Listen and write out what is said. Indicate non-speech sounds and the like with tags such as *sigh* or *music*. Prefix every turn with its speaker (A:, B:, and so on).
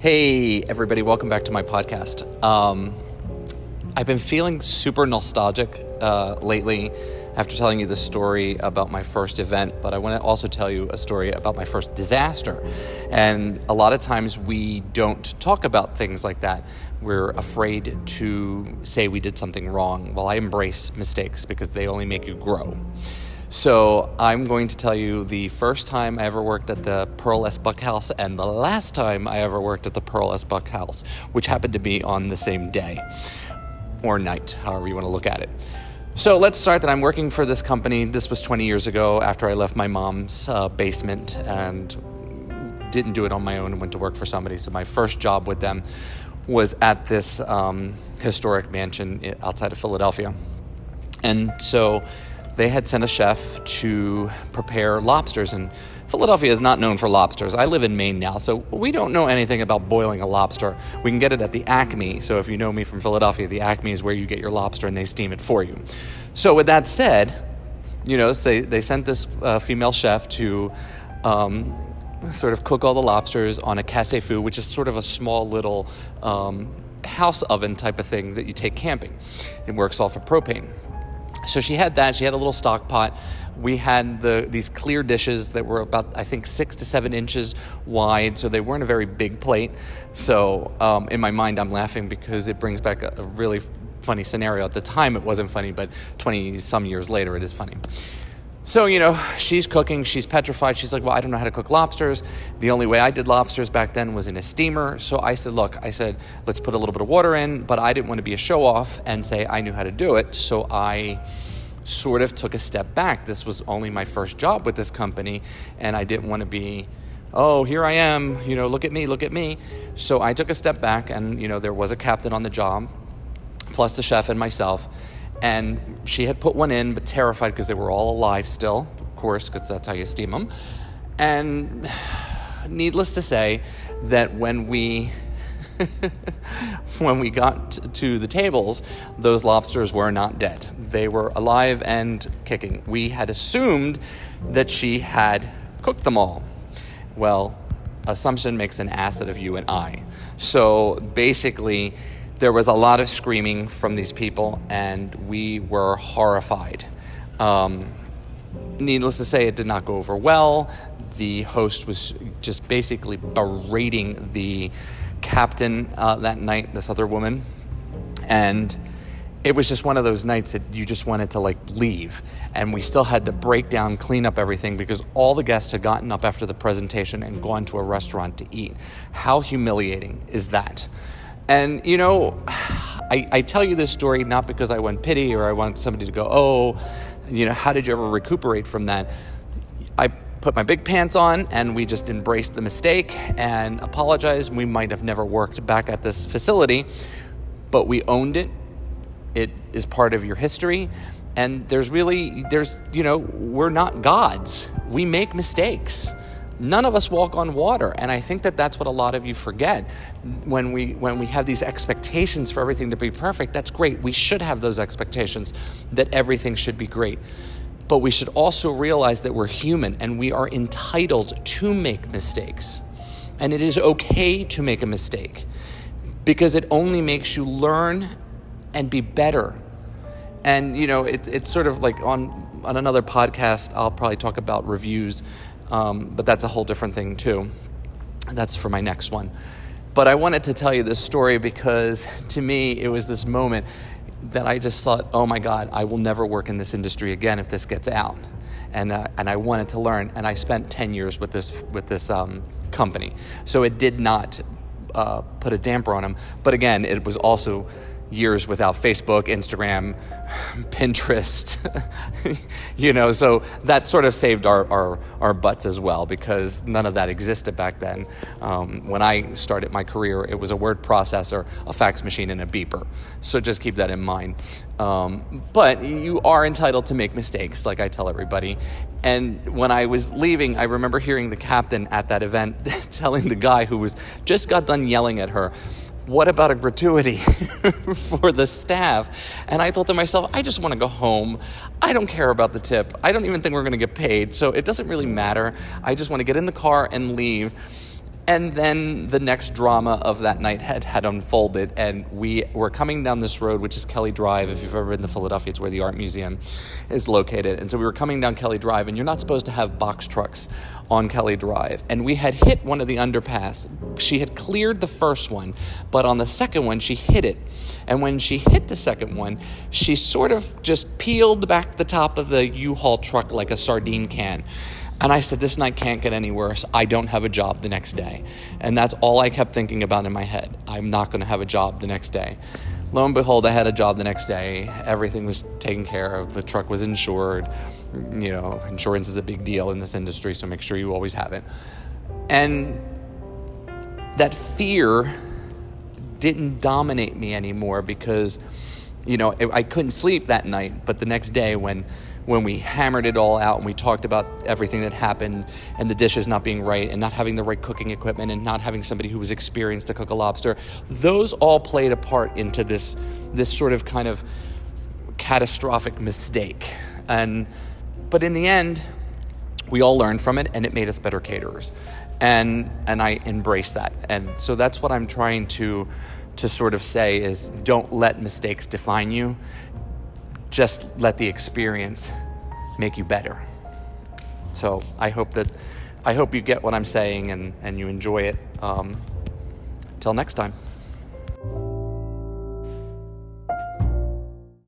A: Hey, everybody, welcome back to my podcast. Um, I've been feeling super nostalgic uh, lately after telling you the story about my first event, but I want to also tell you a story about my first disaster. And a lot of times we don't talk about things like that. We're afraid to say we did something wrong. Well, I embrace mistakes because they only make you grow. So I'm going to tell you the first time I ever worked at the Pearl S. Buck House and the last time I ever worked at the Pearl S. Buck House, which happened to be on the same day or night, however you want to look at it. So let's start that I'm working for this company. This was 20 years ago after I left my mom's uh, basement and didn't do it on my own and went to work for somebody. So my first job with them was at this um, historic mansion outside of Philadelphia. And so they had sent a chef to prepare lobsters and Philadelphia is not known for lobsters. I live in Maine now, so we don't know anything about boiling a lobster. We can get it at the Acme. So if you know me from Philadelphia, the Acme is where you get your lobster and they steam it for you. So with that said, you know, they, they sent this uh, female chef to um, sort of cook all the lobsters on a casse which is sort of a small little um, house oven type of thing that you take camping. It works off of propane. So she had that. She had a little stock pot. We had the these clear dishes that were about I think six to seven inches wide, so they weren't a very big plate. So um, in my mind, I'm laughing because it brings back a, a really funny scenario. At the time, it wasn't funny, but 20 some years later, it is funny. So, you know, she's cooking, she's petrified. She's like, Well, I don't know how to cook lobsters. The only way I did lobsters back then was in a steamer. So I said, Look, I said, let's put a little bit of water in, but I didn't want to be a show off and say I knew how to do it. So I sort of took a step back. This was only my first job with this company, and I didn't want to be, oh, here I am, you know, look at me, look at me. So I took a step back, and, you know, there was a captain on the job, plus the chef and myself and she had put one in, but terrified because they were all alive still, of course, because that's how you steam them. And needless to say, that when we *laughs* when we got to the tables, those lobsters were not dead. They were alive and kicking. We had assumed that she had cooked them all. Well, assumption makes an ass of you and I. So basically, there was a lot of screaming from these people, and we were horrified. Um, needless to say, it did not go over well. The host was just basically berating the captain uh, that night, this other woman, and it was just one of those nights that you just wanted to like leave and we still had to break down clean up everything because all the guests had gotten up after the presentation and gone to a restaurant to eat how humiliating is that and, you know, *sighs* I, I tell you this story not because I want pity or I want somebody to go, oh, you know, how did you ever recuperate from that? I put my big pants on and we just embraced the mistake and apologized. We might have never worked back at this facility, but we owned it. It is part of your history. And there's really, there's, you know, we're not gods. We make mistakes none of us walk on water. And i think that that's what a lot of you forget. When we when we have these expectations for everything to be perfect that's great. We should have those expectations that everything should be great. But we should also realize that we're human and we are entitled to make mistakes. And it is okay to make a mistake because it only makes you learn and be better. And you know it, it's sort of like on on another podcast i'll probably talk about reviews um, but that's a whole different thing, too. That's for my next one. But I wanted to tell you this story because to me, it was this moment that I just thought, oh my God, I will never work in this industry again if this gets out. And, uh, and I wanted to learn. And I spent 10 years with this, with this um, company. So it did not uh, put a damper on them. But again, it was also years without Facebook, Instagram, *sighs* Pinterest, *laughs* you know, so that sort of saved our, our, our butts as well because none of that existed back then. Um, when I started my career, it was a word processor, a fax machine, and a beeper. So just keep that in mind. Um, but you are entitled to make mistakes, like I tell everybody. And when I was leaving, I remember hearing the captain at that event *laughs* telling the guy who was just got done yelling at her, what about a gratuity *laughs* for the staff? And I thought to myself, I just want to go home. I don't care about the tip. I don't even think we're going to get paid. So it doesn't really matter. I just want to get in the car and leave. And then the next drama of that night had, had unfolded, and we were coming down this road, which is Kelly Drive. If you've ever been to Philadelphia, it's where the Art Museum is located. And so we were coming down Kelly Drive, and you're not supposed to have box trucks on Kelly Drive. And we had hit one of the underpass. She had cleared the first one, but on the second one, she hit it. And when she hit the second one, she sort of just peeled back the top of the U Haul truck like a sardine can. And I said, This night can't get any worse. I don't have a job the next day. And that's all I kept thinking about in my head. I'm not going to have a job the next day. Lo and behold, I had a job the next day. Everything was taken care of. The truck was insured. You know, insurance is a big deal in this industry, so make sure you always have it. And that fear didn't dominate me anymore because, you know, I couldn't sleep that night. But the next day, when when we hammered it all out and we talked about everything that happened and the dishes not being right and not having the right cooking equipment and not having somebody who was experienced to cook a lobster, those all played a part into this this sort of kind of catastrophic mistake. And but in the end, we all learned from it and it made us better caterers. And and I embrace that. And so that's what I'm trying to to sort of say is don't let mistakes define you just let the experience make you better. So I hope that I hope you get what I'm saying and, and you enjoy it. Um, until next time.